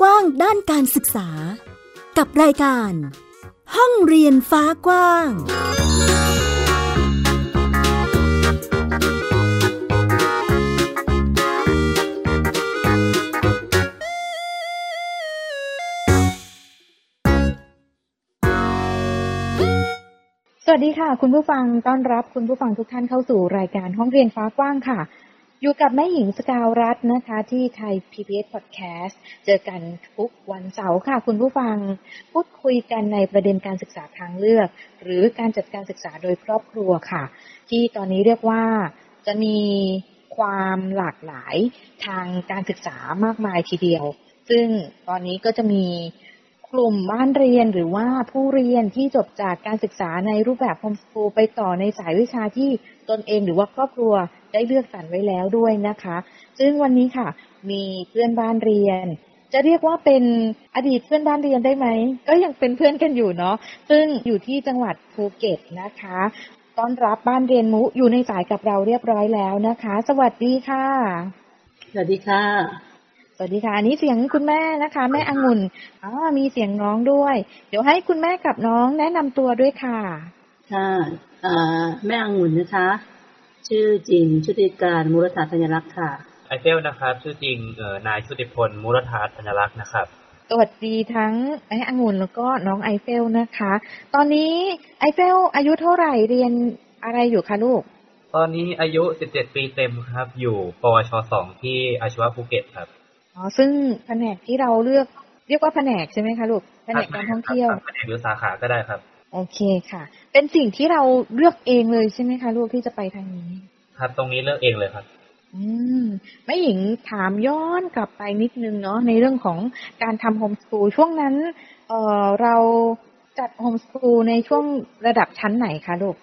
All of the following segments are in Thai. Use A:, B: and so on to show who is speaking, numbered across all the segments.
A: กว้างด้านการศึกษา กับรายการ ห้องเรียนฟ้ากว้าง
B: สวัสดีค่ะ คุณผู้ฟังต้อนรับคุณผู้ฟังทุกท่านเข้าสู่รายการห้องเรียนฟ้ากว้างค่ะ อยู่กับแม่หญิงสกาวรัตน์นะคะ ที่ไทย PBS Podcast เจอกันทุกวันเสาร์ค่ะคุณผู้ฟัง พูดคุยกันในประเด็นการศึกษาทางเลือก หรือการจัดการศึกษาโดยครอบครัวค่ะ ที่ตอนนี้เรียกว่าจะมีความหลากหลายทางการศึกษามากมายทีเดียว ซึ่งตอนนี้ก็จะมีกลุ่มบ้านเรียนหรือว่าผู้เรียนที่จบจากการศึกษาในรูปแบบโฮมสกูลไปต่อในสายวิชาที่ตนเองหรือว่าครอบครัว ได้เลือกสรรไว้แล้วด้วยนะคะ ซึ่งวันนี้ค่ะ มีเพื่อนบ้านเรียน จะเรียกว่าเป็นอดีตเพื่อนบ้านเรียนได้ไหม ก็ยังเป็นเพื่อนกันอยู่เนาะ ซึ่งอยู่ที่จังหวัดภูเก็ตนะคะ ต้อนรับบ้านเรียนมุอยู่ในสายกับเราเรียบร้อยแล้วนะคะ สวัสดีค่ะ
C: สวัสดีค่ะ
B: สวัสดีค่ะอันนี้เสียงคุณแม่นะคะ แม่องุ่นอ๋อมีเสียงน้องด้วย เดี๋ยวให้คุณแม่กับน้องแนะนำตัวด้วยค่ะ
C: ค่ะอ่าแม่องุ่นนะคะ ชื่อจริงชุติการมูลธาธัญรักษ์ค่ะ
D: ไอเฟลนะครับ ชื่อจริงเอ่อนายชุติพลมูลธาธัญรักษ์นะครับ
B: สวัสดีทั้งแม่องุ่นแล้วก็น้องไอเฟลนะคะ ตอนนี้ไอเฟลอายุเท่าไหร่เรียนอะไรอยู่คะลูก
D: ตอนนี้อายุ 17 ปีเต็มครับ อยู่ปวช 2 ที่อาชีวะภูเก็ตครับ
B: อ๋อ ซึ่งแผนกที่เราเลือกเรียกว่าแผนกใช่ไหมคะลูก แผนกการท่องเที่ยว
D: แผนกหรือสาขาก็ได้ครับ
B: โอเคค่ะ เป็นสิ่งที่เราเลือกเองเลยใช่ไหมคะลูกที่จะไปทางนี้
D: ครับตรงนี้เลือกเองเลยครับ
B: อืมแม่หญิงถามย้อนกลับไปนิดนึงเนาะในเรื่องของการทำโฮมส o ูลช่วงนั้น เออเราจัดโฮมส o ูลในช่วงระดับชั้นไหนคะลูก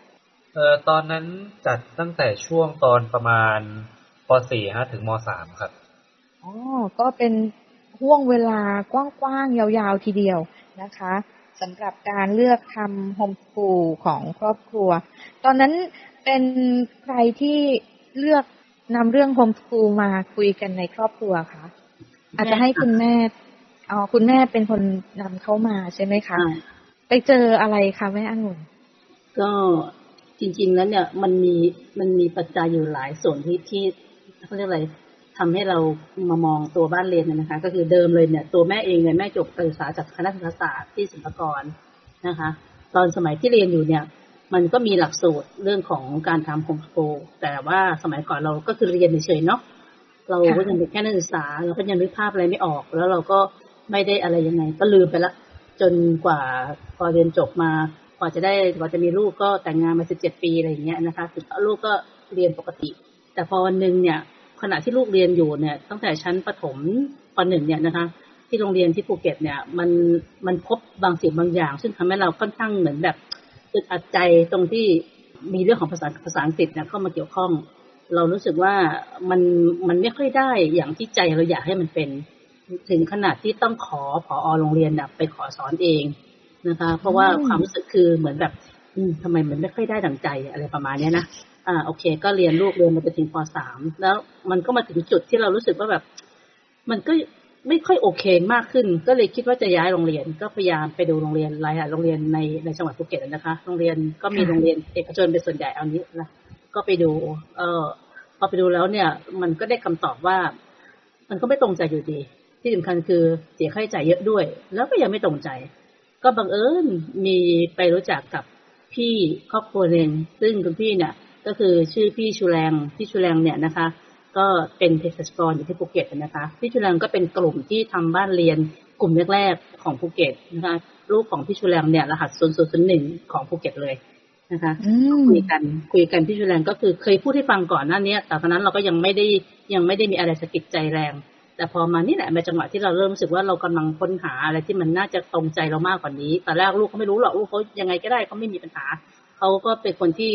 D: เอ่อตอนนั้นจัดตั้งแต่ช่วงตอนประมาณป .4 ฮะถึงม .3 ครับ
B: อ๋อก็เป็นห่วงเวลากว้างๆยาวๆทีเดียวนะคะ สำหรับการเลือกทำโฮมส o ูลของครอบครัว ตอนนั้นเป็นใครที่เลือกนำเรื่องโฮมส o ูลมาคุยกันในครอบครัวคะอาจจะให้คุณแม่อ๋อคุณแม่เป็นคนนำเข้ามาใช่ไหมคะ ไปเจออะไรคะแม่อังุ่น
C: ก็จริง ๆ แล้วเนี่ยมันมีมันมีปัจจัยอยู่หลายส่วนที่ที่เขาเรียกอะไร ทำให้เรามามองตัวบ้านเรียนเนี่ยนะคะ ก็คือเดิมเลยเนี่ย ตัวแม่เองเนี่ยแม่จบการศึกษาจากคณะศึกษาศาสตร์ที่ศิลปากรนะคะ ตอนสมัยที่เรียนอยู่เนี่ย มันก็มีหลักสูตรเรื่องของการทำโฮมส o ูลแต่ว่าสมัยก่อนเราก็คือเรียนเฉยๆเนาะเราก็ยังเป็นแค่นักศึกษาเราก็ยังนึกภาพอะไรไม่ออก แล้วเราก็ไม่ได้อะไรยังไง ก็ลืมไปละ จนกว่าพอเรียนจบมากว่าจะได้กว่าจะมีลูกก็แต่งงานมาสิบเจ็ดปีอะไรอย่างเงี้ยนะคะสุดลูกก็เรียนปกติ แต่พอวันหนึ่งเนี่ย ขณะที่ลูกเรียนอยู่เนี่ย ตั้งแต่ชั้นประถมปหนึ่งเนี่ยนะคะ ที่โรงเรียนที่ภูเก็ตเนี่ย มันมันพบบางสิ่งบางอย่าง ซึ่งทำให้เราค่อนข้างเหมือนแบบอึดอัดใจตรงที่มีเรื่องของภาษาภาษาอังกฤษเนี่ยเข้ามาเกี่ยวข้อง เรารู้สึกว่ามันมันไม่ค่อยได้อย่างที่ใจเราอยากให้มันเป็น ถึงขนาดที่ต้องขอผอโรงเรียนน่ะไปขอสอนเองนะคะ เพราะว่าความรู้สึกคือเหมือนแบบ อืมทำไมมันไม่ค่อยได้ดังใจอะไรประมาณเนี้ยนะ อ่าโอเค ก็เรียนลูกเรียนมาจนถึงปสามแล้วมันก็มาถึงจุดที่เรารู้สึกว่าแบบ มันก็ไม่ค่อยโอเคมากขึ้น ก็เลยคิดว่าจะย้ายโรงเรียน ก็พยายามไปดูโรงเรียนหลายๆโรงเรียนในในจังหวัดภูเก็ตนะคะ โรงเรียนก็มี
B: ค่ะ
C: โรงเรียนเอกชนเป็นส่วนใหญ่เอานี้นะก็ไปดู เออพอไปดูแล้วเนี่ย มันก็ได้คำตอบว่า มันก็ไม่ตรงใจอยู่ดี ที่สำคัญคือเสียค่าใช้จ่ายเยอะด้วย แล้วก็ยังไม่ตรงใจ ก็บังเอิญมีไปรู้จักกับพี่ครอบครัวหนึ่งซึ่งคุณพี่เนี่ย ก็คือชื่อพี่ชูแรงพี่ชูแรงเนี่ยนะคะ ก็เป็นเภสัชกรอยู่ที่ภูเก็ตนะคะ พี่ชูแรงก็เป็นกลุ่มที่ทำบ้านเรียนกลุ่มแรกๆของภูเก็ตนะคะลูกของพี่ชูแรงเนี่ยรหัส001ของภูเก็ตเลยนะคะ
B: อืม
C: คุยกันคุยกันพี่ชูแรงก็คือเคยพูดให้ฟังก่อนหน้านี้แต่ตอนนั้นเราก็ยังไม่ได้ยังไม่ได้มีอะไรสะกิดใจแรง แต่พอมานี่แหละมาจังหวะที่เราเริ่มรู้สึกว่าเรากำลังค้นหาอะไรที่มันน่าจะตรงใจเรามากกว่านี้ตอนแรกลูกเขาไม่รู้หรอกลูกเขายังไงก็ได้เขาไม่มีปัญหาเขาก็เป็นคนที่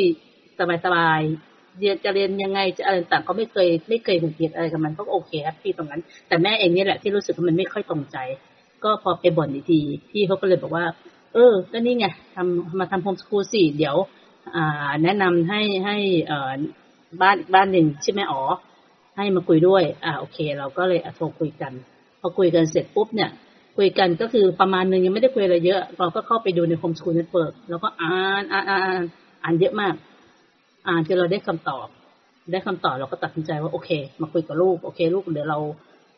C: สบายๆเรียนจะเรียนยังไงจะอะไรต่างเขาไม่เคยไม่เคยหงุดหงิดอะไรกับมันก็โอเคแฮปปี้ตรงนั้น แต่แม่เองนี่แหละที่รู้สึกว่ามันไม่ค่อยตรงใจ ก็พอไปบ่นอีกทีพี่เขาก็เลยบอกว่า เออก็นี่ไงทำมาทำโฮมสคูลสิเดี๋ยว อ่า แนะนำให้ให้เอ่อบ้านบ้านหนึ่งชื่อแม่อ๋อให้มาคุยด้วย อ่าโอเค เราก็เลยโทรคุยกัน พอคุยกันเสร็จปุ๊บเนี่ย คุยกันก็คือประมาณนึงยังไม่ได้คุยอะไรเยอะ เราก็เข้าไปดูใน homeschool network แล้วก็อ่านอ่านอ่านอ่านเยอะมาก อ่านจนเราได้คำตอบ ได้คำตอบเราก็ตัดสินใจว่าโอเค มาคุยกับลูกโอเค ลูกเดี๋ยวเรา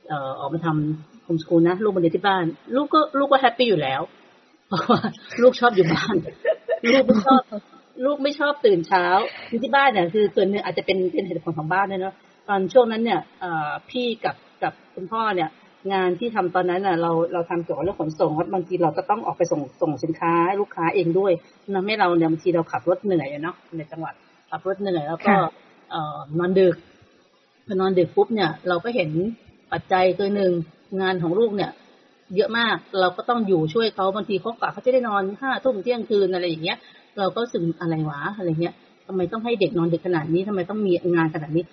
C: เอ่อออกมาทำ homeschool นะลูกมาเรียนที่บ้าน ลูกก็ลูกก็ happy อยู่แล้ว เพราะว่าลูกชอบอยู่บ้าน ลูกไม่ชอบลูกไม่ชอบตื่นเช้าอยู่ที่บ้านเนี่ยคือส่วนหนึ่งอาจจะเป็นเป็นเหตุผลของบ้านด้วยเนาะตอนช่วงนั้นเนี่ยอพี่กับกับคุณพ่อเนี่ย งานที่ทำตอนนั้นน่ะ เราเราทำเกี่ยวกับเรื่องขนส่งบางทีเราก็ต้องออกไปส่งส่งสินค้าให้ลูกค้าเองด้วยทำให้เราเนี่ยบางทีเราขับรถเหนื่อยเนาะในจังหวัด ขับรถเหนื่อยแล้วก็
B: ค่ะ
C: เอ่อนอนดึกพอนอนดึกปุ๊บเนี่ย เราก็เห็นปัจจัยคือหนึ่งงานของลูกเนี่ย เยอะมากเราก็ต้องอยู่ช่วยเขาบางทีเขากะเขาจะได้นอนห้าทุ่มเที่ยงคืนอะไรอย่างเงี้ย เราก็รู้สึกอะไรวะอะไรเงี้ยทำไมต้องให้เด็กนอนดึกขนาดนี้ทำไมต้องมีงานขนาดนี้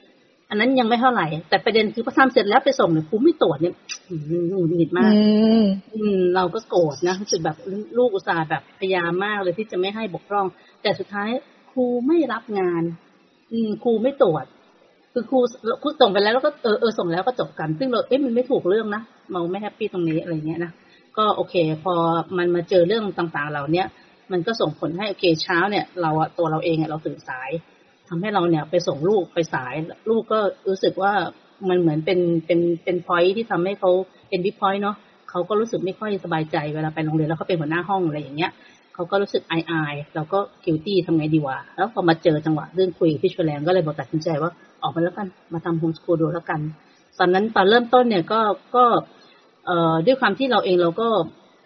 C: อันนั้นยังไม่เท่าไหร่ แต่ประเด็นคือพอทำเสร็จแล้วไปส่งเนี่ยครูไม่ตรวจเนี่ยอืมหงุดหงิดมาก
B: อืม
C: อืม เราก็โกรธนะรู้สึกแบบลูกอุตส่าห์แบบพยายามมากเลยที่จะไม่ให้บกพร่อง แต่สุดท้าย ครูไม่รับงาน อืมครูไม่ตรวจ คือครูครูส่งไปแล้วแล้วก็เออเออส่งแล้วก็จบกัน ซึ่งเราเอ๊ะมันไม่ถูกเรื่องนะเราไม่ happy ตรงนี้อะไรเงี้ยนะก็โอเค พอมันมาเจอเรื่องต่างๆ เหล่าเนี้ยมันก็ส่งผลให้โอเคเช้าเนี่ย เราอะตัวเราเองอะเราตื่นสายทำให้เราเนี่ยไปส่งลูกไปสาย ลูกก็รู้สึกว่ามันเหมือนเป็นเป็นเป็นพอยที่ทำให้เขาเป็น big point เนาะเขาก็รู้สึกไม่ค่อยสบายใจเวลาไปโรงเรียนแล้วเขาเป็นหัวหน้าห้องอะไรอย่างเงี้ย เขาก็รู้สึกอายอายๆเราก็ guilty ทำไงดีวะแล้วพอมาเจอจังหวะเรื่องคุยกับพี่ชูแรงก็เลยบอกตัดสินใจว่าออกมาแล้วกันมาทำโฮมสกูลดูแล้วกัน ตอนนั้นตอนเริ่มต้นเนี่ยก็ก็เอ่อด้วยความที่เราเองเราก็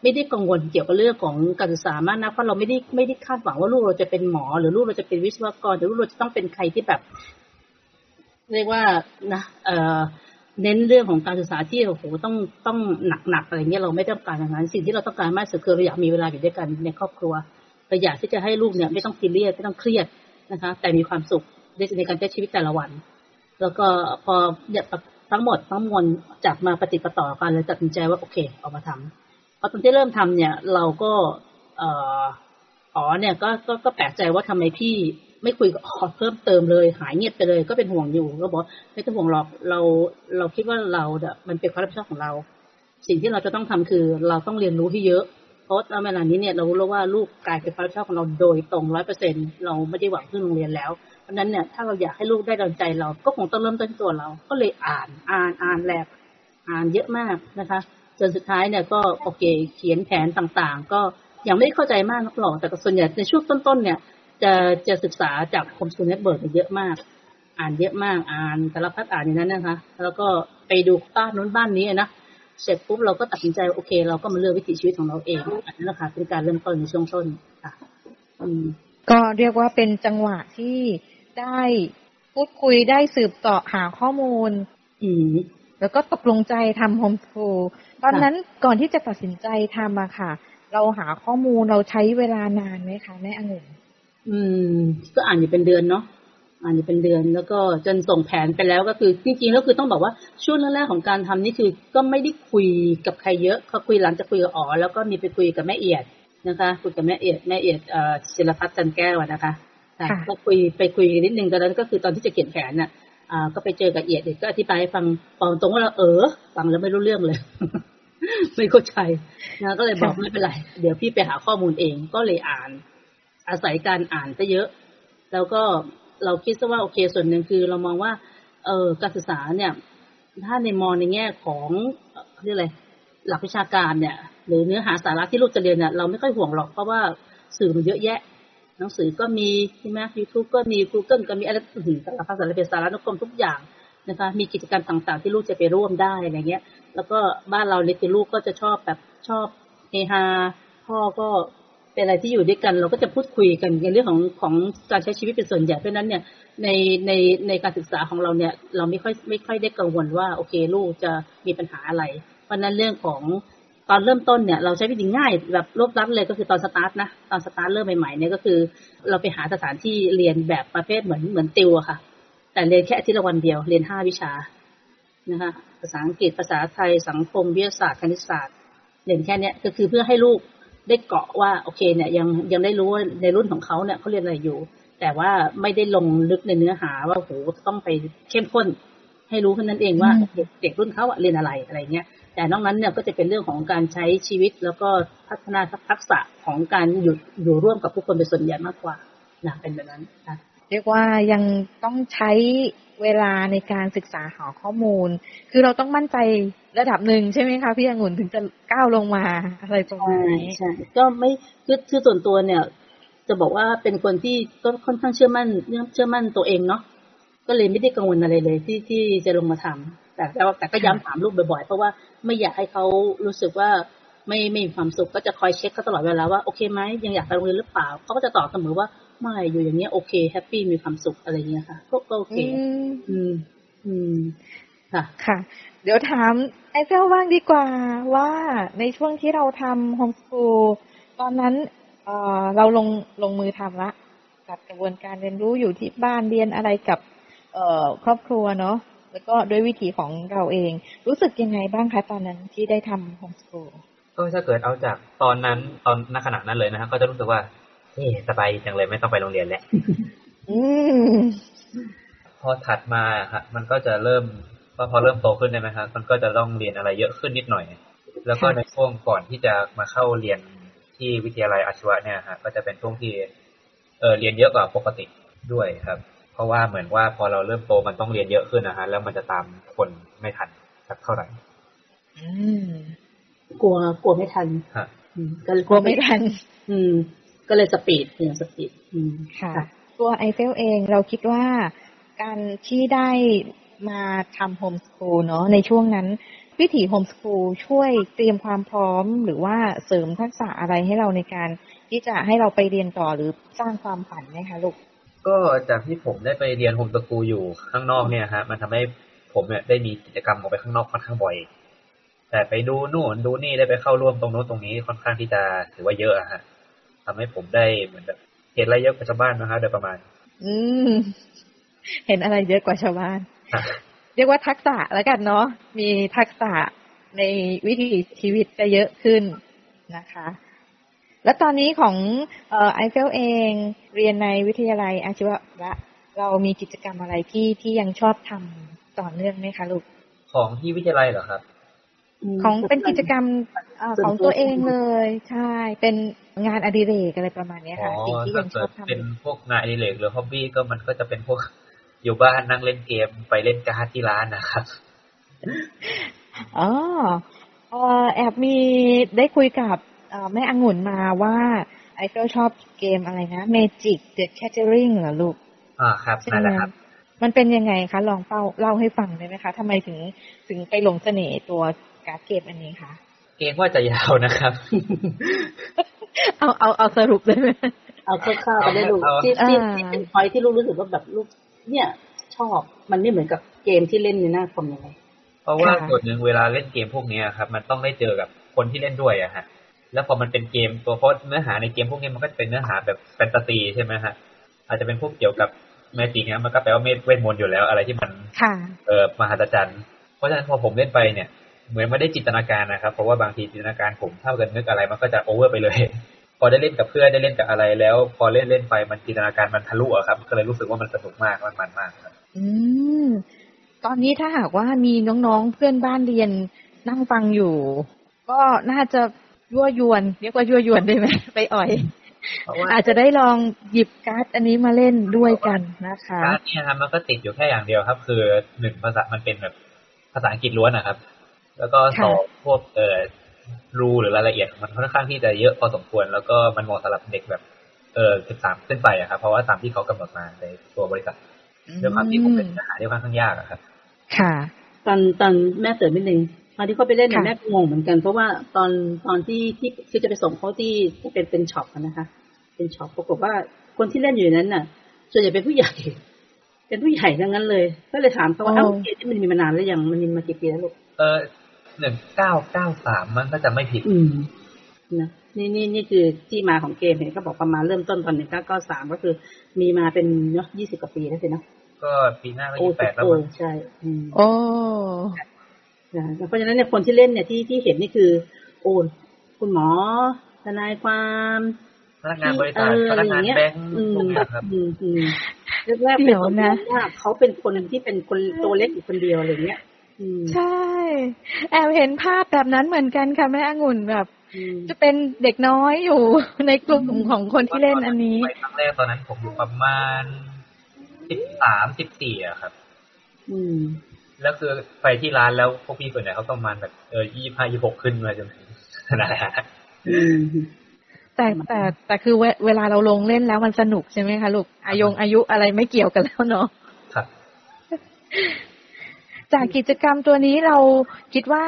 C: ไม่ได้กังวลเกี่ยวกับเรื่องของการศึกษามากนะเพราะเราไม่ได้ไม่ได้คาดหวังว่าลูกเราจะเป็นหมอ หรือลูกเราจะเป็นวิศวกรหรือลูกเราจะต้องเป็นใครที่แบบ เรียกว่านะเอ่อ เน้นเรื่องของการศึกษาที่โอ้โหต้องต้องหนักๆอะไรเงี้ยเราไม่ต้องการอย่างนั้นสิ่งที่เราต้องการมากสุดคือเราอยากมีเวลาอยู่ด้วยกันในครอบครัวเราอยากที่จะให้ลูกเนี่ยไม่ต้องซีเรียสไม่ต้องเครียดนะคะ แต่มีความสุขในในการใช้ชีวิตแต่ละวัน แล้วก็พอเนี่ยทั้งหมดทั้งมวลจับมาปฏิปะต่อกันเลยตัดสินใจว่าโอเคเอามาทำพอตอนที่เริ่มทำเนี่ย เราก็เอ่ออ๋อเนี่ยก็ก็ก็แปลกใจว่าทำไมพี่ ไม่คุยกับอ๋อเพิ่มเติมเลย หายเงียบไปเลย ก็เป็นห่วงอยู่ก็บอกไม่ต้องห่วงหรอกเราเราคิดว่าเราเมันเป็นความรับผิดชอบของเรา สิ่งที่เราจะต้องทำคือเราต้องเรียนรู้ให้เยอะเพราะณเวลานี้เนี่ยเรารู้แล้วว่าลูกกลายเป็นความรับผิดชอบของเราโดยตรงร้อยเปอร์เซ็นเราไม่ได้หวังพึ่งโรงเรียนแล้วเพราะนั้นเนี่ยถ้าเราอยากให้ลูกได้ดังใจเราก็คงต้องเริ่มต้นตัวเรา ก็เลยอ่านอ่านอ่านแลบอ่านเยอะมากนะคะจนสุดท้ายเนี่ยก็โอเคเขียนแผนต่างๆ ก็ยังไม่เข้าใจมากนักหรอกแต่ก็ส่วนใหญ่ในช่วงต้นๆเนี่ย จะจะศึกษาจาก homeschool network เยอะมาก อ่านเยอะมากอ่านสารพัดอ่านอย่างนั้นนะคะ แล้วก็ไปดูบ้านนู้นบ้านนี้นะเสร็จปุ๊บเราก็ตัดสินใจโอเค เราก็มาเลือกวิถีชีวิตของเราเองอันนั้นแหละค่ะเป็นการเริ่มต้นในช่วงต้นค่ะอืม
B: ก็เรียกว่าเป็นจังหวะที่ได้พูดคุยได้สืบเสาะหาข้อมูล
C: อืม
B: แล้วก็ตกลงใจทำโฮมสคูลตอนนั้นก่อนที่จะตัดสินใจทำอะค่ะ เราหาข้อมูลเราใช้เวลานานไหมคะแม่องุ่น
C: อืม ก็อ่านอยู่เป็นเดือนเนาะอ่านอยู่เป็นเดือน แล้วก็จนส่งแผนไปแล้วก็คือ จริงๆแล้วคือต้องบอกว่าช่วงแรกๆของการทำนี่คือ ก็ไม่ได้คุยกับใครเยอะเขาคุยหลังจากคุยกับอ๋อแล้วก็มีไปคุยกับแม่เอียดนะคะคุยกับแม่เอียดแม่เอียดเอ่อศิลพัฒน์จันแก้วนะคะค่ะก็คุยไปคุยนิดนึงตอนนั้นก็คือตอนที่จะเขียนแผนน่ะอ่าก็ไปเจอกับเอียดเอียดก็อธิบายให้ฟังตรงว่าเราเออฟังแล้วไม่รู้เรื่องเลย ไม่เข้าใจนะก็เลยบอกไม่เป็นไร เดี๋ยวพี่ไปหาข้อมูลเองก็เลยอ่าน อาศัยการอ่านซะเยอะ แล้วก็เราคิดซะว่าโอเคส่วนหนึ่งคือเรามองว่า เออการศึกษาเนี่ย ถ้าในมองในแง่ของเรียกอะไรหลักวิชาการเนี่ย หรือเนื้อหาสาระที่ลูกจะเรียนเนี่ยเราไม่ค่อยห่วงหรอกเพราะว่าสื่อมันเยอะแยะ หนังสือก็มีใช่ไหมยูทูบก็มี Google ก็มีอะไรอื้อหือสารพัดสารเพสาระนุกรมทุกอย่างนะคะ มีกิจกรรมต่างๆ ที่ลูกจะไปร่วมได้อะไรเงี้ย แล้วก็บ้านเราเนี่ยคือลูกก็จะชอบแบบชอบเฮฮาพ่อก็ เป็นอะไรที่อยู่ด้วยกัน เราก็จะพูดคุยกันในเรื่องของของการใช้ชีวิตเป็นส่วนใหญ่เพราะนั้นเนี่ยในในในการศึกษาของเราเนี่ย เราไม่ค่อยไม่ค่อยได้กังวลว่าโอเคลูกจะมีปัญหาอะไร เพราะนั้นเรื่องของตอนเริ่มต้นเนี่ยเราใช้วิธีง่ายแบบรวบรัดเลยก็คือตอนสตาร์ทนะตอนสตาร์ทเริ่มใหม่ๆเนี่ยก็คือ เราไปหาสถานที่เรียนแบบประเภทเหมือนเหมือนติวอะค่ะ แต่เรียนแค่อาทิตย์ละวันเดียวเรียนห้าวิชานะคะภาษาอังกฤษภาษาไทยสังคมวิทยาศาสตร์คณิตศาสตร์เรียนแค่นี้ก็คือเพื่อให้ลูก ได้เกาะว่าโอเคเนี่ยยังยังได้รู้ว่าในรุ่นของเขาเนี่ยเขาเรียนอะไรอยู่ แต่ว่าไม่ได้ลงลึกในเนื้อหาว่าโหต้องไปเข้มข้น ให้รู้แค่นั้นเองว่า
B: อืม
C: เด็กเด็กรุ่นเขาอะเรียนอะไรอะไรเงี้ยแต่นอกนั้นเนี่ยก็จะเป็นเรื่องของการใช้ชีวิต แล้วก็พัฒนาทักษะของการอยู่อยู่ร่วมกับผู้คนเป็นส่วนใหญ่มากกว่านะเป็นแบบนั้นค่ะ
B: เรียกว่ายังต้องใช้เวลาในการศึกษาหาข้อมูล คือเราต้องมั่นใจระดับหนึ่งใช่ไหมคะพี่องุ่นถึงจะก้าวลงมาอะไรประมาณนี้
C: ใช่ก็ไม่คือคือส่วนตัวเนี่ย จะบอกว่าเป็นคนที่ก็ค่อนข้างเชื่อมั่นเชื่อมั่นตัวเองเนาะก็เลยไม่ได้กังวลอะไรเลยที่ที่จะลงมาทำแต่แต่แต่ก็ย้ำถามลูกบ่อยๆ เพราะว่าไม่อยากให้เขารู้สึกว่าไม่ไม่มีความสุขก็จะคอยเช็คเขาตลอดเวลาว่าโอเคไหมยังอยากไปโรงเรียนหรือเปล่าเขาก็จะตอบเสมอว่า ไม่อยู่อย่างเงี้ย OK happy มีความสุขอะไรเงี้ยค่ะก็ก็โอเค
B: อืม
C: อืม อืมค่ะ
B: ค่ะ เดี๋ยวถามไอเฟลบ้างดีกว่าว่าในช่วงที่เราทำ homeschool ตอนนั้นเอ่อเราลงลงมือทำละกับกระบวนการเรียนรู้อยู่ที่บ้านเรียนอะไรกับ เอ่อครอบครัวเนาะแล้วก็ด้วยวิธีของเราเอง รู้สึกยังไงบ้างคะตอนนั้นที่ได้ทำ homeschoolก็
D: ถ้าเกิดเอาจากตอนนั้นตอนณขณะนั้นเลยนะฮะก็จะรู้สึกว่า เฮ้สบายจังเลยไม่ต้องไปโรงเรียนแล้ว
B: อืม
D: พอถัดมาฮะมันก็จะเริ่มว่าพอเริ่มโตขึ้นใช่ไหมครับมันก็จะต้องเรียนอะไรเยอะขึ้นนิดหน่อย แล้วก็
B: ค่ะ
D: ในช่วงก่อนที่จะมาเข้าเรียนที่วิทยาลัยอาชีวะเนี่ยฮะก็จะเป็นช่วงที่เออเรียนเยอะกว่าปกติด้วยครับ เพราะว่าเหมือนว่าพอเราเริ่มโตมันต้องเรียนเยอะขึ้นนะฮะแล้วมันจะตามคนไม่ทันสักเท่าไหร่
B: อืม
C: กลัวกลัวไม่ทัน
D: ฮะ
C: อืมก็เลย
B: กลัวไม่ทัน
C: อืม ก็เลย speed เนี่ย speed อืม
B: ค่ะ ตัวไอเฟลเองเราคิดว่าการที่ได้มาทำ homeschool เนาะในช่วงนั้น วิถี homeschool ช่วยเตรียมความพร้อม หรือว่าเสริมทักษะอะไรให้เราในการที่จะให้เราไปเรียนต่อหรือสร้างความฝันไหมคะลูก
D: ก็จากที่ผมได้ไปเรียน homeschool อยู่ข้างนอกเนี่ยฮะมันทำให้ผมเนี่ยได้มีกิจกรรมออกไปข้างนอกค่อนข้างบ่อย แต่ไปดูนู่นดูนี่ได้ไปเข้าร่วมตรงโน้นตรงนี้ค่อนข้างที่จะถือว่าเยอะอะฮะ ทำให้ผมได้เหมือนแบบเห็นอะไรเยอะกว่าชาวบ้านนะฮะโดยประมาณ
B: อืม เห็นอะไรเยอะกว่าชาวบ้าน
D: ฮะ
B: เรียกว่าทักษะแล้วกันเนาะมีทักษะในวิถีชีวิตจะเยอะขึ้นนะคะ แล้วตอนนี้ของเอ่อไอเฟลเองเรียนในวิทยาลัยอาชีวะเรามีกิจกรรมอะไรที่ที่ยังชอบทำต่อเนื่องไหมคะลูก
D: ของที่วิทยาลัยเหรอครับ
B: ของเป็นกิจกรรมเอ่อของตัวเองเลย ใช่ เป็น งานอดิเรกอะไรประมาณเนี้ย
D: อ๋อ
B: ค่ะสิ่งที่
D: ถ้า
B: ยังช
D: เกิ
B: อ
D: ด
B: บทำ
D: เป็นพวกงานอดิเรกหรือฮอบบี้ก็มันก็จะเป็นพวกอยู่บ้านนั่งเล่นเกมไปเล่นการ์ดที่ร้านนะครับ
B: อ๋อเอ่อแอบมีได้คุยกับเอ่อแม่องุ่นมาว่าไอเฟลชอบเกมอะไรนะ Magic the Gathering เหรอลูก
D: อ่าครับ
B: ใช่
D: นั่น
B: ไห
D: แห
B: ม
D: ละครับ
B: มันเป็นยังไงคะลองเป้าเล่าให้ฟังได้ไหมคะทำไมถึงถึงไปหลงเสน่ห์ตัวการ์ดเกมอันนี้คะ
D: เกมว่าจะยาวนะครับ
B: เอาเอาเอาสรุปเลยไหม
C: เอาคร่าวๆไปได้ลูก
D: เอา
C: ที่ที่
B: อ่า
C: ที่เป็นพอยที่ลูกรู้สึกว่าแบบลูกเนี่ยชอบมันไม่เหมือนกับเกมที่เล่นในหน้าคอมยังไง
D: เพราะว่า
B: ค่ะ
D: ส่วนหนึ่งเวลาเล่นเกมพวกเนี้ยครับ มันต้องได้เจอกับคนที่เล่นด้วยอะฮะ แล้วพอมันเป็นเกมตัวเพราะเนื้อหาในเกมพวกนี้มันก็จะเป็นเนื้อหาแบบแฟนตาซีใช่ไหมฮะ อาจจะเป็นพวกเกี่ยวกับ magic เนี้ยมันก็แปลว่าเมตเวทมนต์อยู่แล้วอะไรที่มัน
B: ค่ะ
D: เอ่อมหัศจรรย์เพราะฉะนั้นพอผมเล่นไปเนี่ย เหมือนไม่ได้จินตนาการนะครับ เพราะว่าบางทีจินตนาการผมเท่ากันนึกอะไรมันก็จะ over ไปเลย พอได้เล่นกับเพื่อนได้เล่นกับอะไรแล้ว พอเล่นเล่นไปมันจินตนาการมันทะลุอะครับ ก็เลยรู้สึกว่ามันสนุกมากมันมันมากครับ
B: อืมตอนนี้ถ้าหากว่ามีน้องๆเพื่อนบ้านเรียนนั่งฟังอยู่ ก็น่าจะยั่วยวนเรียกว่ายั่วยวนได้ไหมไปอ่อย
D: เพราะว่า
B: อาจจะได้ลองหยิบการ์ดอันนี้มาเล่นด้วยกันนะคะ
D: การ์ดเนี่ยครับมันก็ติดอยู่แค่อย่างเดียวครับ คือหนึ่งภาษามันเป็นแบบภาษาอังกฤษล้วนนะครับ แล้วก็สองพวกเอ่อรูหรือรายละเอียดมันค่อนข้างที่จะเยอะพอสมควร แล้วก็มันเหมาะสำหรับเด็กแบบ เออสิบสามขึ้นไปอะครับ เพราะว่าตามที่เขากำหนดมาในตัวบริษัทด้วยความที่ผมเป็นเนื้อหาที่ค่อนข้างยากอะครับ
B: ค่ะ
C: ตอนตอนแม่เตือนนิดนึงตอนที่เขาไปเล่นเนี่ย
B: ค่ะ
C: แม่ก็งงเหมือนกัน เพราะว่าตอนตอนที่ที่ที่จะไปส่งเขาที่ที่เป็นเป็นช็อปอะนะคะ เป็นช็อปปรากฏว่าคนที่เล่นอยู่ในนั้นน่ะส่วนใหญ่เป็นผู้ใหญ่ เป็นผู้ใหญ่ทั้งนั้นเลย ก็เลยถามเขาว่า
B: อ๋อ
C: เอ้าเกมที่มันมีมานานแล้วยังมันมีมากี่ปีแล้วลูก
D: เออ หนึ่งเก้าเก้าสามมันก็จะไม่ผิด
C: อืมนะนี่นี่นี่คือที่มาของเกมเห็นเขาบอกประมาณเริ่มต้นตอนหนึ่งเก้าเก้าสามก็คือ มีมาเป็นเนาะยี่สิบกว่าปีแล้วสิเนาะ
D: ก็ปีหน้าก็
C: โอ้
D: ยี่แปดแล้ว
C: โอ้
D: มั้ง
C: ใช่อืม
B: โอ้
C: นะเพราะฉะนั้นเนี่ยคนที่เล่นเนี่ยที่ที่เห็นนี่คือ โอ้คุณหมอทนายความ
D: พนักงานบริษัท
C: เออ
D: พนักงาน
C: อะไรอย่างเงี้ย
D: แบงก์
C: อืม
D: พวกเนี้ยครับ
C: อืมอืมแรกๆ
B: เดี๋
C: เป็น
B: ยว
C: คน
B: นะ
C: มองว่าเขาเป็นคนที่เป็นคนตัวเล็กอยู่คนเดียวอะไรเงี้ย
B: ใช่ แอบเห็นภาพแบบนั้นเหมือนกันค่ะแม่องุ่นแบบ จะเป็นเด็กน้อยอยู่ในกลุ่มของคนที่เล่นอันนี้
D: ไปครั้งแรกตอนนั้นผมอยู่ประมาณสิบสามสิบสี่อะครับ
C: อืม
D: แล้วคือไปที่ร้านแล้วพวกพี่ส่วนใหญ่เขาประมาณแบบเออยี่ห้ายี่หกขึ้นมาจนถึงนั่นแหละ
B: แต่แต่แต่คือเวลาเราลงเล่นแล้วมันสนุกใช่ไหมคะลูกอายงอายุอะไรไม่เกี่ยวกันแล้วเนาะ
D: ครับ
B: จากกิจกรรมตัวนี้เราคิดว่า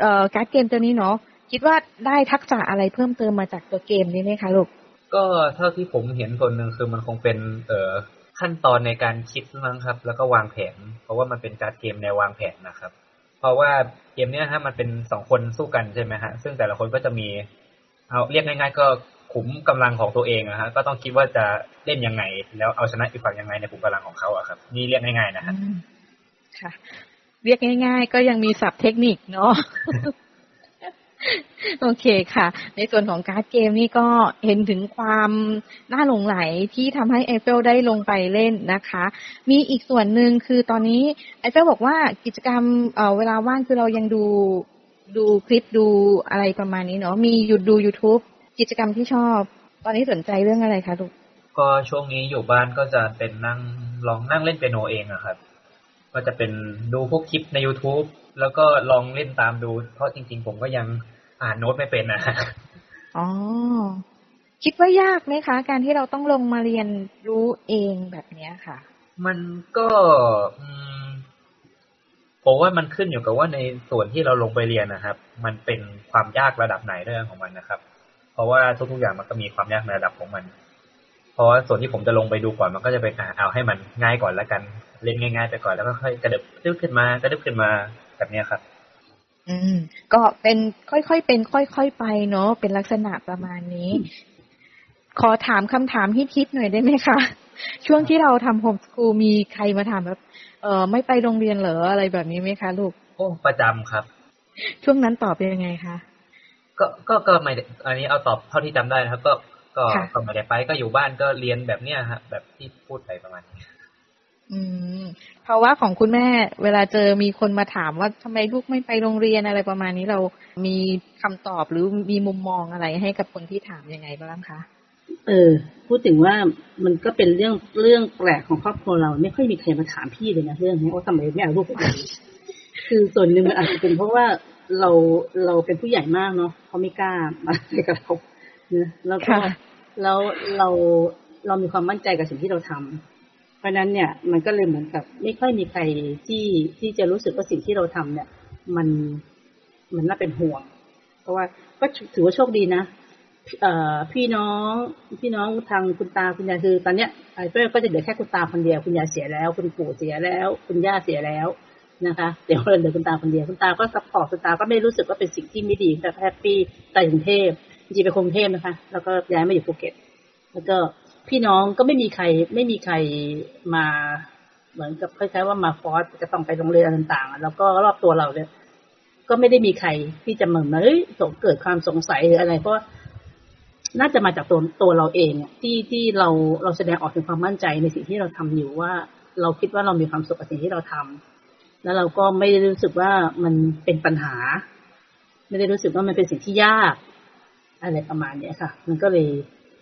B: เอ่อการ์ดเกมตัวนี้เนาะคิดว่าได้ทักษะอะไรเพิ่มเติมมาจากตัวเกมนี้ไหมคะลูก
D: ก็เท่าที่ผมเห็นส่วนหนึ่งคือมันคงเป็นเอ่อขั้นตอนในการคิดมั้งครับ แล้วก็วางแผน เพราะว่ามันเป็นการ์ดเกมในวางแผนนะครับ เพราะว่าเกมนี้ฮะมันเป็นสองคนสู้กันใช่ไหมฮะซึ่งแต่ละคนก็จะมี เอาเรียกง่ายๆ ก็ขุมกำลังของตัวเองนะฮะก็ต้องคิดว่าจะเล่นยังไง แล้วเอาชนะอีกฝั่งยังไงในขุมกำลังของเขาอะครับ นี่เรียกง่ายๆนะฮะ
B: ค่ะ เรียกง่าย ๆ ก็ยังมีศัพท์เทคนิคเนาะโอเคค่ะ ในส่วนของการ์ดเกมนี่ก็เห็นถึงความน่าหลงไหลที่ทำให้เอเฟลได้ลงไปเล่นนะคะ มีอีกส่วนหนึ่งคือตอนนี้เอเฟลบอกว่ากิจกรรมเเวลาว่างคือเรายังดูดูคลิปดูอะไรประมาณนี้เนาะมีหยุดดู YouTube กิจกรรมที่ชอบ ตอนนี้สนใจเรื่องอะไรคะลูก
D: ก็ช่วงนี้อยู่บ้านก็จะเป็นนั่งลองนั่งเล่นเปียโนเองอะครับ ก็จะเป็นดูพวกคลิปใน YouTube แล้วก็ลองเล่นตามดู เพราะจริง ๆ ผมก็ยังอ่านโน้ตไม่เป็นนะ
B: อ๋อ คิดว่ายากไหมคะ การที่เราต้องลงมาเรียนรู้เองแบบเนี้ยค่ะ
D: มันก็ผมว่ามันขึ้นอยู่กับว่าในส่วนที่เราลงไปเรียนนะครับ มันเป็นความยากระดับไหนเรื่องของมันนะครับ เพราะว่าทุกๆอย่างมันก็มีความยากในระดับของมันเพ ราะส่วนที่ผมจะลงไปดูก่อนมันก็จะเป็นเอาให้มันง่ายก่อนแล้วกัน เล่นง่าย ๆ ไปก่อนแล้วก็ค่อยกระดึบขึ้นมากระดึบขึ้นมาแบบนี้ครับ
B: อืม ก็เป็นค่อยๆเป็น ค่อยๆไปเนาะเป็นลักษณะประมาณนี้ ขอถามคำถามฮิตๆหน่อยได้ไหมคะช่วงที่เราทำโฮมสกูลมีใครมาถามแบบ เออไม่ไปโรงเรียนเหรออะไรแบบนี้ไหมคะ ลูก
D: โอ้ประจำครับ
B: ช่วงนั้นตอบเป็นยังไงคะ
D: ก็ก็ก็ไม่อันนี้เอาตอบเท่าที่จำได้นะครับ ก็ ก็ก็ไม่ได้ไปก็อยู่บ้านก็เรียนแบบเนี้ยฮะ แบบที่พูดไปประมาณนี้
B: อืมเพราะว่าของคุณแม่ เวลาเจอมีคนมาถามว่าทำไมลูกไม่ไปโรงเรียนอะไรประมาณนี้เรามีคำตอบหรือมีมุมมองอะไรให้กับคนที่ถามยังไงบ้างคะ
C: เออ พูดถึงว่ามันก็เป็นเรื่องเรื่องแปลกของครอบครัวเรา ไม่ค่อยมีใครมาถามพี่เลยนะเรื่องนี้ว่าทำไมไม่เอาลูกไปคือส่วนหนึ่งมันอาจจะเป็นเพราะว่าเราเราเป็นผู้ใหญ่มากเนาะเขาไม่กล้ามาอะไรกับเราเนะแล้วก็แล้วเราเรามีความมั่นใจกับสิ่งที่เราทำเพราะนั้นเนี่ยมันก็เลยเหมือนกับ ไม่ค่อยมีใครที่ที่จะรู้สึกว่าสิ่งที่เราทำเนี่ย มันมันน่าเป็นห่วง เพราะว่าก็ถือว่าโชคดีนะเอ่อพี่น้อง พี่น้องทางคุณตาคุณยายคือ ตอนเนี้ยไอ้เพื่อนก็จะเหลือแค่คุณตาคนเดียวคุณยายเสียแล้ว คุณปู่เสียแล้ว คุณย่าเสียแล้วนะคะเดี๋ยวเราเหลือคุณตาคนเดียวคุณตาก็ support คุณตาก็ไม่รู้สึกว่าเป็นสิ่งที่ไม่ดีแต่ happy ไปกรุงเทพ จริงๆไปกรุงเทพนะคะ แล้วก็ย้ายมาอยู่ภูเก็ต แล้วก็พี่น้องก็ไม่มีใครไม่มีใครมาเหมือนกับคล้ายๆว่ามา force จะต้องไปโรงเรียนต่างๆ แล้วก็รอบตัวเราเนี่ยก็ไม่ได้มีใครที่จะเหมือนเฮ้ยเกิดความสงสัยหรืออะไรเพราะน่าจะมาจากตัวตัวเราเองที่ที่เราเราแสดงออกถึงความมั่นใจในสิ่งที่เราทำอยู่ว่า เราคิดว่าเรามีความสุขกับสิ่งที่เราทำแล้วเราก็ไม่ได้รู้สึกว่ามันเป็นปัญหา ไม่ได้รู้สึกว่ามันเป็นสิ่งที่ยาก อะไรประมาณเนี้ยค่ะ มันก็เลย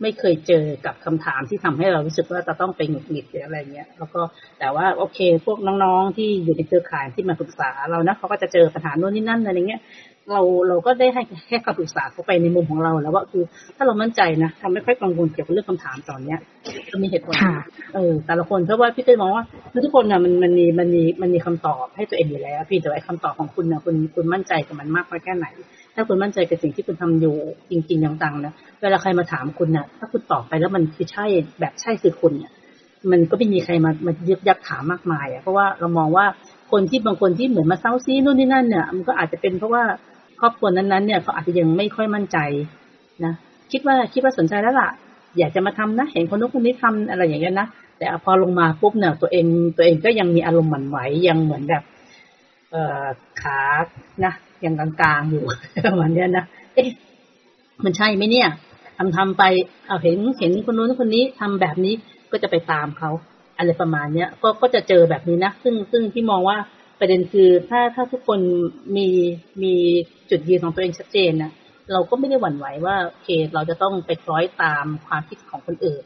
C: ไม่เคยเจอกับคำถามที่ทำให้เรารู้สึกว่าจะต้องไปหงุดหงิดหรืออะไรเงี้ย แล้วก็แต่ว่าโอเค พวกน้องๆที่อยู่ในเครือข่ายที่มาปรึกษาเรานะเขาก็จะเจอปัญหาโน่นนี่นั่นอะไรเงี้ย เราเราก็ได้ให้แค่คำปรึกษาเขาไปในมุมของเราแล้วว่าคือ ถ้าเรามั่นใจนะทำไม่ค่อยกังวลเกี่ยวกับเรื่องคำถามตอนเนี้ยจะมีเหตุผลเออแต่ละคนเพราะว่าพี่เต้มองว่าทุกคนนะมันมันมีมันมีมันมีคำตอบให้ตัวเองอยู่แล้วพี่แต่ไอ้คำตอบของคุณนะคุณคุณมั่นใจกับมันมากน้อยแค่ไหน ถ้าคุณมั่นใจกับสิ่งที่คุณทำอยู่จริงๆจังๆนะเวลาใครมาถามคุณนะ่ะ ถ้าคุณตอบไปแล้วมันคือใช่แบบใช่คือคุณเนี่ยมันก็ไม่มีใครมามายึกยักถามมากมายอะเพราะว่าเรามองว่าคนที่บางคนที่เหมือนมาเซาซีนู่นนี่นั่นเนี่ยมันก็อาจจะเป็นเพราะว่าครอบครัวนั้นๆเนี่ยเขาอาจจะยังไม่ค่อยมั่นใจนะคิดว่าคิดว่าสนใจแล้วล่ะ อยากจะมาทำนะ เห็นคนนู้นคนนี้ทำอะไรอย่างเงี้ยนะแต่พอลงมาปุ๊บเนี่ยตัวเองตัวเองก็ยังมีอารมณ์หมั่นไหวยังเหมือนแบบ เอ่อขานะ ยังกลางๆอยู่ประมาณนี้นะเอ๊ะมันใช่ไหมเนี่ยทำทำไปเอาเห็นเห็นคนนู้นคนนี้ทำแบบนี้ก็จะไปตามเขาอะไรประมาณเนี้ยก็ก็จะเจอแบบนี้นะซึ่งซึ่งที่มองว่าประเด็นคือถ้าถ้าทุกคนมีมีจุดยืนของตัวเองชัดเจนนะเราก็ไม่ได้หวั่นไหวว่าโอเคเราจะต้องไปคล้อยตามความคิดของคนอื่น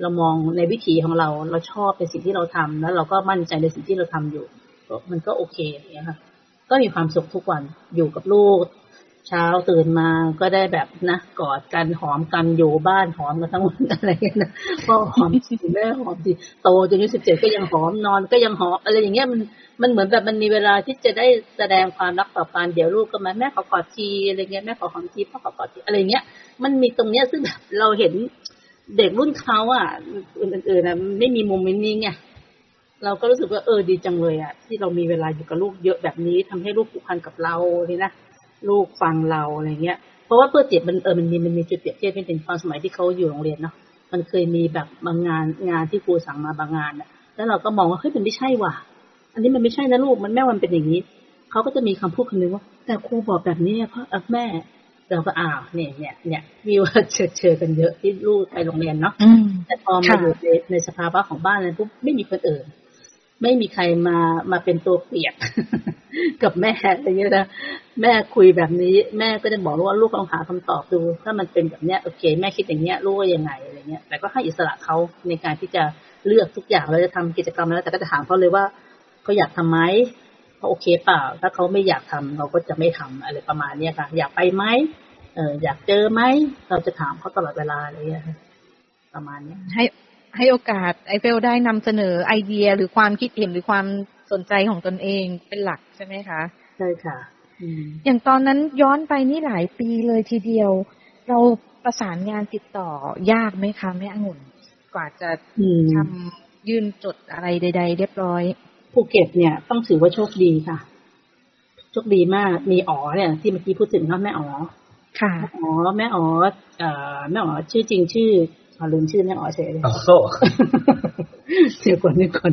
C: เรามองในวิถีของเราเราชอบในสิ่งที่เราทำแล้วเราก็มั่นใจในสิ่งที่เราทำอยู่ มันก็โอเคอย่างเงี้ยค่ะ ก็มีความสุขทุกวันอยู่กับลูก เช้าตื่นมาก็ได้แบบนะกอดกันหอมกันอยู่บ้านหอมกันทั้งวันอะไรเงี้ยนะพ่อหอมสิแม่หอมสิโตจนอายุสิบเจ็ดก็ยังหอมนอนก็ยังหอมอะไรอย่างเงี้ยมันมันเหมือนแบบมันมีเวลาที่จะได้แสดงความรักต่อกันเดี๋ยวลูกก็มาแม่ขอกอดทีอะไรเงี้ยแม่ขอหอมทีพ่อขอกอดทีอะไรเงี้ย มันมีตรงเนี้ยซึ่งแบบเราเห็นเด็กรุ่นเขาอะอื่นๆนะไม่มีมเมนี้ไง เราก็รู้สึกว่าเออดีจังเลยอะที่เรามีเวลาอยู่กับลูกเยอะแบบนี้ทำให้ลูกผูกพันกับเราเลยนะลูกฟังเราอะไรเงี้ย เพราะว่าเพื่อเจ็บมันเออมันมีมันมีจุดเปรียบเทียบเป็นตอนสมัยที่เขาอยู่โรงเรียนเนาะมันเคยมีแบบบางงานงานที่ครูสั่งมาบางงานอะแล้วเราก็มองว่าเฮ้ยมันไม่ใช่ว่ะ อันนี้มันไม่ใช่นะลูกมันแม่มันเป็นอย่างนี้เขาก็จะมีคำพูดคำนึงว่า แต่ครูบอกแบบนี้เพราะแม่เราก็อ้าวเนี่ยเนี่ยเนี่ยมีว่าเชิญเชิญกันเยอะที่ลูกไปโรงเรียนเนาะแต่พอมาอยู่ในในสภาวะของบ้านนั้นปุ๊บไม่มีคนอื่น ไม่มีใครมามาเป็นตัวเปียกกับแม่อะไรเงี้ยนะแม่คุยแบบนี้ แม่ก็จะบอกว่าลูกลองหาคำตอบดู ถ้ามันเป็นแบบเนี้ยโอเค แม่คิดอย่างเงี้ยลูกว่ายังไงอะไรเงี้ยแต่ก็ให้อิสระเขาในการที่จะเลือกทุกอย่างเราจะทำกิจกรรมแล้วแต่ก็จะถามเขาเลยว่าเขาอยากทำไหมเขาโอเคเปล่า ถ้าเขาไม่อยากทำเราก็จะไม่ทำอะไรประมาณเนี้ยค่ะ อยากไปไหมเอออยากเจอไหมเราจะถามเขาตลอดเวลาอะไรเงี้ยประมาณเนี้ย
B: ให้ ให้โอกาสไอเฟลได้นำเสนอไอเดียหรือความคิดเห็นหรือความสนใจของตนเองเป็นหลักใช่ไหมคะ
C: ใช่ค่ะ
B: อย่างตอนนั้นย้อนไปนี่หลายปีเลยทีเดียว เราประสานงานติดต่อยากไหมคะแม่องุ่นกว่าจะทำยื่นจดอะไรใด ๆ เรียบร้อย
C: ภูเก็ตเนี่ยต้องถือว่าโชคดีค่ะ โชคดีมากมีอ๋อเนี่ยที่เมื่อกี้พูดถึงนะแม่อ๋อ
B: ค่ะ
C: อ๋อแม่อ๋อเอ่อแม่อ๋อชื่อจริงชื่อ ลืมชื่อแม่อ๋อเฉยเลย
D: โอ้โห
C: เดี๋ยวก่อนเดี๋ยวก่อน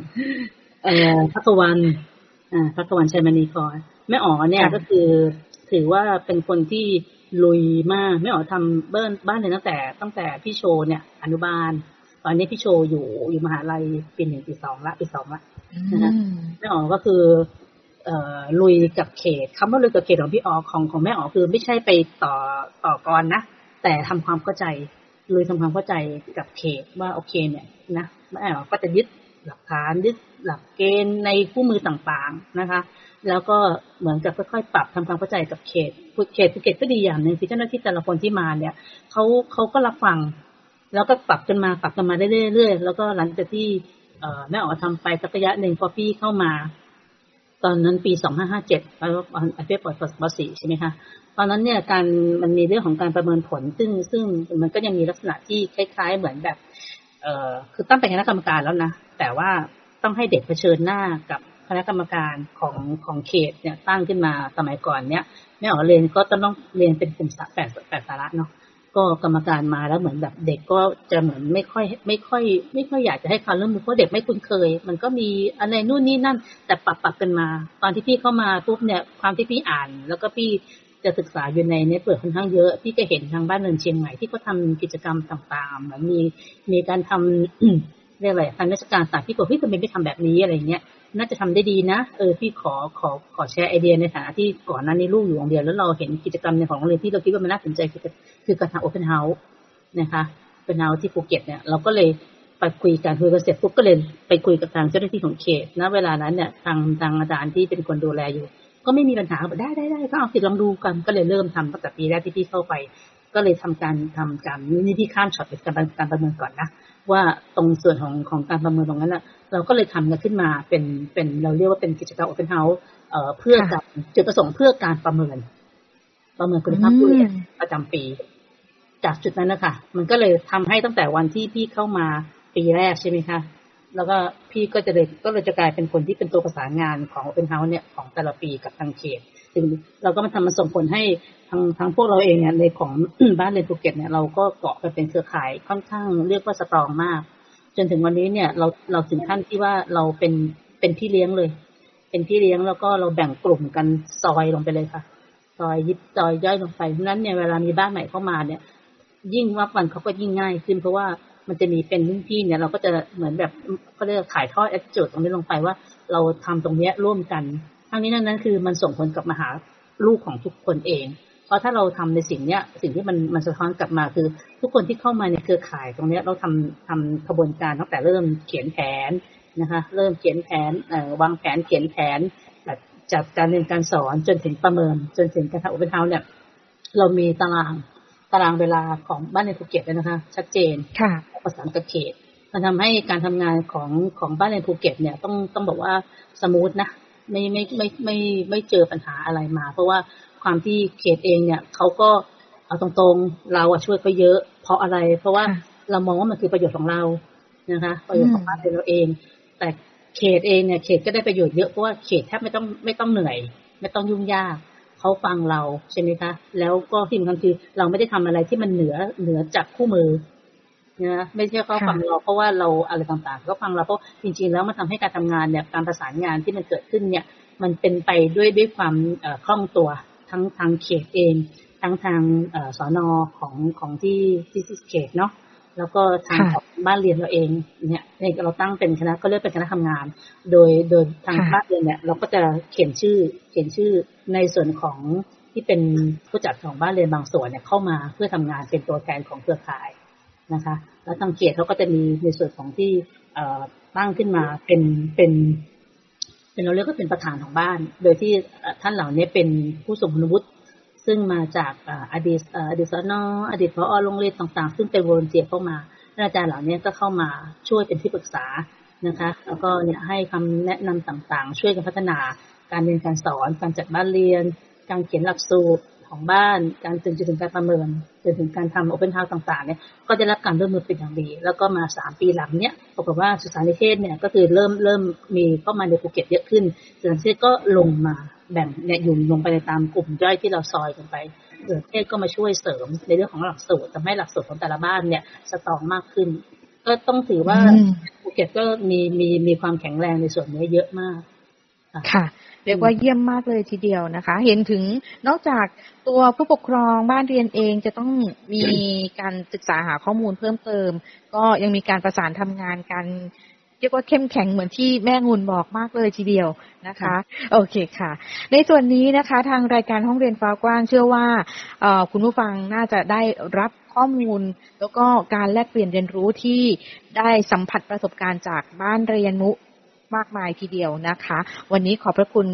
C: เอ่อพักวันอ่าพักวันชัยมณีกรแม่อ๋อเนี่ยก็คือ ถือว่าเป็นคนที่ลุยมากแม่อ๋อทำบ้านบ้านเลยตั้งแต่ ตั้งแต่พี่โชเนี่ย อนุบาล ตอนนี้พี่โชอยู่อยู่มหาลัยปีหนึ่งปีสองละปีสองละนะคะแม่อ๋อก็คือเอ่อลุยกับเขตคำว่าลุยกับเขตของพี่อ๋อของของแม่อ๋อคือไม่ใช่ไปต่อต่อกรนะ แต่ทำความเข้าใจ เลยทำความเข้าใจกับเขตว่าโอเคเนี่ยนะแม่อ๋อก็จะยึดหลักฐานยึดหลักเกณฑ์ในคู่มือต่างๆนะคะ แล้วก็เหมือนกับค่อยๆปรับทำความเข้าใจกับเขตเขตภูเก็ตก็ดีอย่างหนึ่งคือเจ้าหน้าที่แต่ละคนที่มาเนี่ยเขาเขาก็รับฟัง แล้วก็ปรับกันมาปรับกันมาเรื่อยๆแล้วก็หลังจากที่แม่อ๋อทำไปสักระยะหนึ่งพอพี่เข้ามา ตอนนั้นปีสองห้าห้าเจ็ดไปไอเฟปอดปสี่ใช่ไหมคะตอนนั้นเนี่ยการมันมีเรื่องของการประเมินผล ซึ่งซึ่งมันก็ยังมีลักษณะที่คล้าย ๆ เหมือนแบบ เอ่อคือตั้งเป็นคณะกรรมการแล้วนะแต่ว่าต้องให้เด็กเผชิญหน้ากับคณะกรรมการของของเขตเนี่ยตั้งขึ้นมาสมัยก่อนเนี่ยแม่อ๋อเรียนก็ต้องเรียนเป็นกลุ่มแปดแปดสาระเนาะ ก็กรรมการมาแล้วเหมือนแบบเด็กก็จะเหมือนไม่ค่อย ไม่ค่อย ไม่ค่อยอยากจะให้ความร่วมมือเพราะเด็กไม่คุ้นเคย มันก็มีอะไรนู่นนี่นั่น แต่ปรับปรับกันมา ตอนที่พี่เข้ามาปุ๊บเนี่ยความที่พี่อ่าน แล้วก็พี่จะศึกษาอยู่ในเน็ตเปิดค่อนข้างเยอะพี่จะเห็นทางบ้านเนินเชียงใหม่ที่เขาทากิจกรรมต่างๆเหมือนมีมีการทำเรียกอะไรทางราชการต่างพี่บอกพี่ทำไมไม่ทำแบบนี้อะไรเงี้ย น่าจะทำได้ดีนะ เออพี่ขอขอขอแชร์ไอเดียในฐานะที่ก่อนหน้านี้ลูกอยู่โรงเรียนแล้วเราเห็นกิจกรรมในของโรงเรียนที่เราคิดว่ามันน่าสนใจคือคือการทำ open house นะคะ open house ที่ภูเก็ตเนี่ยเราก็เลยไปคุยกันคุยกันเสร็จปุ๊บก็เลยไปคุยกับทางเจ้าหน้าที่ของเขตณเวลานั้นเนี่ยทางทางอาจารย์ที่เป็นคนดูแลอยู่ ก็ไม่มีปัญหาบอกได้ได้ได้ก็เอาสิลองดูกันก็เลยเริ่มทำตั้งแต่ปีแรกที่พี่เข้าไป ก็เลยทำการทำการนี่ที่ข้ามช็อตเป็นการการประเมินก่อนนะ ว่าตรงส่วนของของการประเมินตรงนั้นนะเราก็เลยทำกันขึ้นมาเป็นเป็นเราเรียกว่าเป็นกิจกรรม open house เพื่อการจุดประสงค์เพื่อการประเมิน ประเมินคุณภาพผู้เรียนประจำปี จากจุดนั้นนะคะมันก็เลยทำให้ตั้งแต่วันที่พี่เข้ามาปีแรกใช่ไหมคะ แล้วก็พี่ก็จะเลยก็เลยจะกลายเป็นคนที่เป็นตัวประสานงานของ open house เนี่ยของแต่ละปีกับทางเขตซึ่งเราก็มาทำมาส่งผลให้ทางทางพวกเราเองเนี่ยในของบ้านเรียนภูเก็ตเนี่ยเราก็เกาะกันเป็นเครือข่ายค่อนข้างเรียกว่า strong มาก จนถึงวันนี้เนี่ยเราเราถึงขั้นที่ว่าเราเป็นเป็นพี่เลี้ยงเลย เป็นพี่เลี้ยงแล้วก็เราแบ่งกลุ่มกันซอยลงไปเลยค่ะซอยยิบซอยย่อยลงไปเพราะนั้นเนี่ยเวลามีบ้านใหม่เข้ามาเนี่ย ยิ่งวับวันเขาก็ยิ่งง่ายขึ้นเพราะว่า มันจะมีเป็นรุ่นพี่เนี่ยเราก็จะเหมือนแบบเขาเรียกถ่ายทอดแอดจูดตรงนี้ลงไปว่า เราทำตรงเนี้ยร่วมกัน ทั้งนี้นั้นคือมันส่งผลกับมาหาลูกของทุกคนเอง เพราะถ้าเราทำในสิ่งเนี้ยสิ่งที่มันมันสะท้อนกลับมาคือ ทุกคนที่เข้ามาในเครือข่ายตรงเนี้ยเราทำทำกระบวนการตั้งแต่เริ่มเขียนแผนนะคะ เริ่มเขียนแผนวางแผนเขียนแผนแบบจัดการเรียนการสอนจนถึงประเมินจนถึงการทำ open house เนี่ยเรามีตาราง ตารางเวลาของบ้านเรียนภูเก็ตเลยนะคะ ชัดเจน
B: ค่ะ
C: ประสานกับเขตมันทำให้การทำงานของของบ้านเรียนภูเก็ต เนี่ยต้องต้องบอกว่า smooth นะไม่ไม่ไม่ไม่ไม่เจอปัญหาอะไรมา เพราะว่าความที่เขตเองเนี่ยเขาก็เอาตรงๆเราอะช่วยก็เยอะ เพราะอะไร เพราะว่าเรามองว่ามันคือประโยชน์ของเรานะคะ ประโยชน์ของบ้านเราเอง แต่เขตเองเนี่ยเขตก็ได้ประโยชน์เยอะเพราะว่าเขตแทบไม่ต้องไม่ต้องเหนื่อย ไม่ต้องยุ่งยาก เขาฟังเราใช่ไหมคะ แล้วก็ที่สำคัญคือเราไม่ได้ทำอะไรที่มันเหนือเหนือจากคู่มือนะไม่ใช่เขาฟังเราเพราะว่าเราอะไรต่างๆ ก็ฟังเราเพราะจริง ๆ แล้วมันทำให้การทำงานเนี่ยการประสานงานที่มันเกิดขึ้นเนี่ย มันเป็นไปด้วยด้วยความคล่องตัวทั้งทางเขตเองทั้งทางสอนอของของที่ที่เขตเนาะ แล้วก็ทางบ้านเรียนเราเองเนี่ยเราตั้งเป็นคณะก็เรียกเป็นคณะทำงาน โดยโดยทางบ้านเรียนเนี่ย เราก็จะเขียนชื่อเขียนชื่อในส่วนของที่เป็นผู้จัดของบ้านเรียนบางส่วนเนี่ยเข้ามาเพื่อทำงานเป็นตัวแทนของเครือข่ายนะคะ แล้วทางเขตเขาก็จะมีในส่วนของที่ตั้งขึ้นมาเป็นเป็น เป็นเราเรียกว่าเป็นประธานของบ้าน โดยที่ท่านเหล่านี้เป็นผู้ทรงคุณวุฒิ ซึ่งมาจากอดีตอดีต ศน. อดีต ผอ. โรงเรียนต่างๆ ซึ่งเป็นวอร์เจียเข้ามาอาจารย์เหล่านี้ก็เข้ามาช่วยเป็นที่ปรึกษานะคะ แล้วก็เนี่ยให้คำแนะนำต่างๆ ช่วยกันพัฒนาการเรียนการสอน การจัดบ้านเรียน การเขียนหลักสูตรของบ้าน การจนถึงการประเมินจนถึงการทำ open house ต่างๆเนี่ยก็ได้รับการร่วมมือเป็นอย่างดี แล้วก็มาสามปีหลังเนี้ยปรากฏว่าศึกษานิเทศก์เนี่ยก็คือเริ่มเริ่มมีเข้ามาในภูเก็ตเยอะขึ้นสุสานนิเทศก็ลงมา แบ่งเนี่ยยุ่ลงไปในตามกลุ่มย่อยที่เราซอยกันไปเกิดเทศก็มาช่วยเสริมในเรื่องของหลักสูตรทำให้หลักสูตรของแต่ละบ้านเนี่ยสตรองมากขึ้น ก็ต้องถือว่าภูเก็ตก็มีมีมีความแข็งแรงในส่วนนี้เยอะมาก
B: ค่ะเรียกว่าเยี่ยมมากเลยทีเดียวนะคะ เห็นถึงนอกจากตัวผู้ปกครองบ้านเรียนเองจะต้องมีการศึกษาหาข้อมูลเพิ่มเติม ก็ยังมีการประสานทำงานกันเรียกว่าเข้มแข็งเหมือนที่แม่งุนบอกมากเลยทีเดียวนะคะ โอเคค่ะ ในส่วนนี้นะคะ ทางรายการห้องเรียนฟ้ากว้างเชื่อว่าคุณผู้ฟังน่าจะได้รับข้อมูล แล้วก็การแลกเปลี่ยนเรียนรู้ที่ได้สัมผัสประสบการณ์จากบ้านเรียนมุ มากมายทีเดียวนะคะ วันนี้ขอบพระคุณ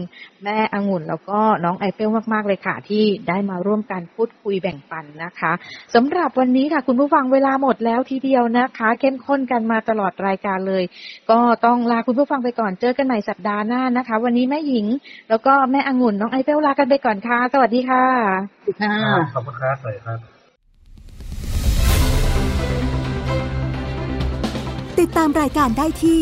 B: แม่องุ่น แล้วก็น้องไอเฟลมาก ๆ เลยค่ะ ที่ได้มาร่วมกันพูดคุยแบ่งปันนะคะสำหรับวันนี้ค่ะ คุณผู้ฟังเวลาหมดแล้วทีเดียวนะคะ เข้มข้นกันมาตลอดรายการเลย ก็ต้องลาคุณผู้ฟังไปก่อนเจอกันใหม่สัปดาห์หน้านะคะ วันนี้แม่หญิง แล้วก็แม่องุ่นน้องไอเฟลลากันไปก่อนค่ะ สวัสดีค่ะ
D: ขอบคุณครับเลยครับ
A: ติดตามรายการได้ที่